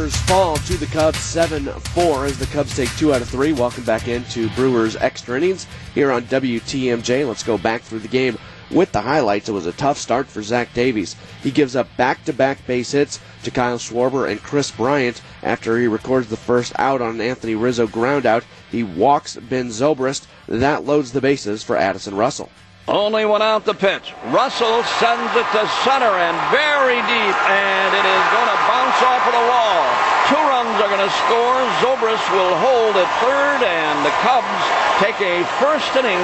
Brewers fall to the Cubs 7-4 as the Cubs take two out of three. Welcome back into Brewers extra innings here on WTMJ. Let's go back through the game with the highlights. It was a tough start for Zach Davies. He gives up back-to-back base hits to Kyle Schwarber and Kris Bryant after he records the first out on an Anthony Rizzo groundout. He walks Ben Zobrist. That loads the bases for Addison Russell. Only one out the pitch. Russell sends it to center and very deep, and it is going to bounce off of the wall. Two runs are going to score. Zobrist will hold at third, and the Cubs take a first inning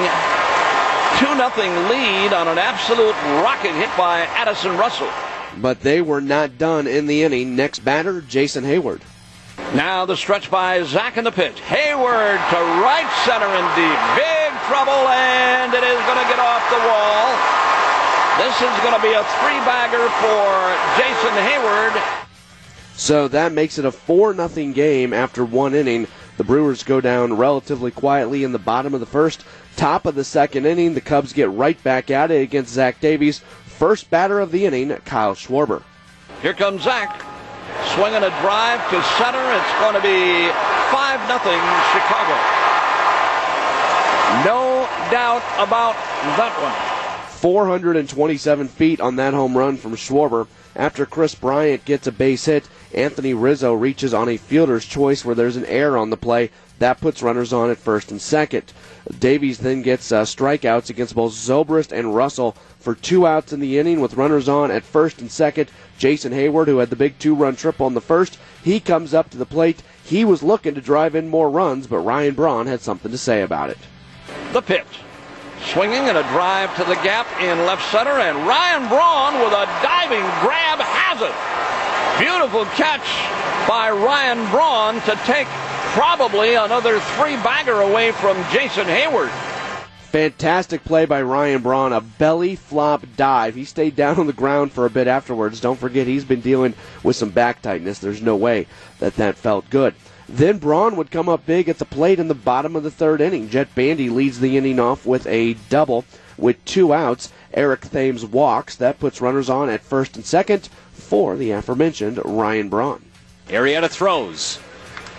2 nothing lead on an absolute rocket hit by Addison Russell. But they were not done in the inning. Next batter, Jason Heyward. Now the stretch by Zach in the pitch. Heyward to right center and deep. Big trouble, and it is going to get off the wall. This is going to be a three bagger for Jason Heyward. So that makes it a 4 0 game after one inning. The Brewers go down relatively quietly in the bottom of the first. Top of the second inning, the Cubs get right back at it against Zach Davies. First batter of the inning, Kyle Schwarber. Here comes Zach. Swinging a drive to center. It's going to be 5 0 Chicago. No doubt about that one. 427 feet on that home run from Schwarber. After Kris Bryant gets a base hit, Anthony Rizzo reaches on a fielder's choice where there's an error on the play. That puts runners on at first and second. Davies then gets uh, strikeouts against both Zobrist and Russell for two outs in the inning with runners on at first and second. Jason Heyward, who had the big two run triple on the first, he comes up to the plate. He was looking to drive in more runs, but Ryan Braun had something to say about it. The pitch. Swinging and a drive to the gap in left center, and Ryan Braun with a diving grab has it. Beautiful catch by Ryan Braun to take probably another three bagger away from Jason Heyward. Fantastic play by Ryan Braun, a belly flop dive. He stayed down on the ground for a bit afterwards. Don't forget, he's been dealing with some back tightness. There's no way that that felt good. Then Braun would come up big at the plate in the bottom of the third inning. Jett Bandy leads the inning off with a double with two outs. Eric Thames walks. That puts runners on at first and second for the aforementioned Ryan Braun. Arrieta throws.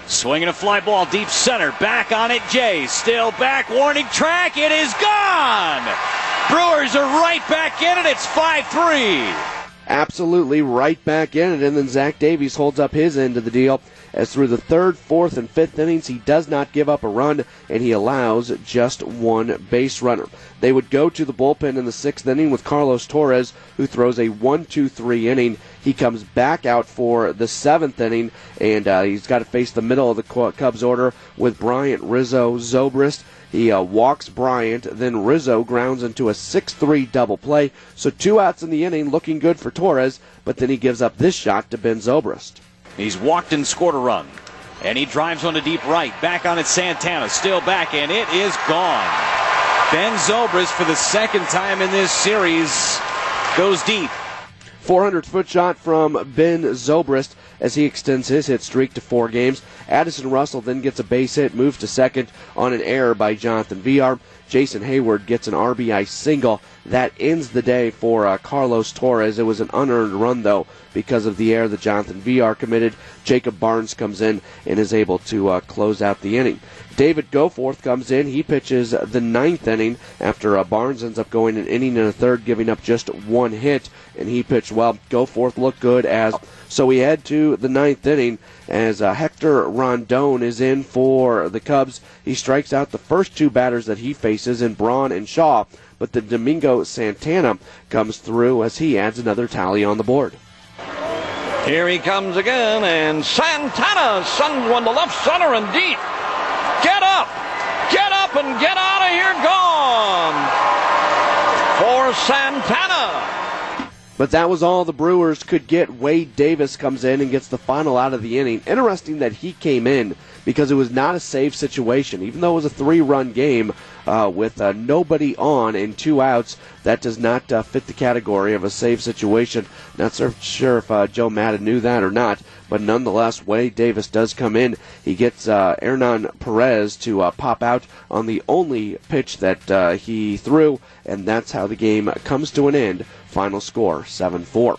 Swinging a fly ball deep center. Back on it, Jay. Still back. Warning track. It is gone. Brewers are right back in it. It's 5 3. Absolutely right back in it. And then Zach Davies holds up his end of the deal as through the third, fourth, and fifth innings, he does not give up a run and he allows just one base runner. They would go to the bullpen in the sixth inning with Carlos Torres, who throws a 1 2 3 inning. He comes back out for the seventh inning, and uh, he's got to face the middle of the Cubs order with Bryant, Rizzo, Zobrist. He uh, walks Bryant, then Rizzo grounds into a 6 3 double play. So two outs in the inning, looking good for Torres, but then he gives up this shot to Ben Zobrist. He's walked and scored a run. And he drives one to deep right. Back on it, Santana. Still back, and it is gone. Ben Zobrist, for the second time in this series, goes deep. 400 foot shot from Ben Zobrist as he extends his hit streak to four games. Addison Russell then gets a base hit, moves to second on an error by Jonathan Villar. Jason Heyward gets an RBI single. That ends the day for uh, Carlos Torres. It was an unearned run, though, because of the error that Jonathan Villar committed. Jacob Barnes comes in and is able to uh, close out the inning. David Goforth comes in. He pitches the ninth inning after uh, Barnes ends up going an inning and a third, giving up just one hit, and he pitched well. Goforth looked good as so we head to the ninth inning as uh, Hector Rondon is in for the Cubs. He strikes out the first two batters that he faces in Braun and Shaw, but the Domingo Santana comes through as he adds another tally on the board. Here he comes again, and Santana sends one to left center and deep. Get up! Get up and get out of here! Gone! For Santana! But that was all the Brewers could get. Wade Davis comes in and gets the final out of the inning. Interesting that he came in because it was not a save situation. Even though it was a three run game uh, with uh, nobody on and two outs, that does not uh, fit the category of a save situation. Not sure if uh, Joe Maddon knew that or not, but nonetheless, Wade Davis does come in. He gets uh, Hernan Perez to uh, pop out on the only pitch that he threw, and that's how the game comes to an end Final score 7 4.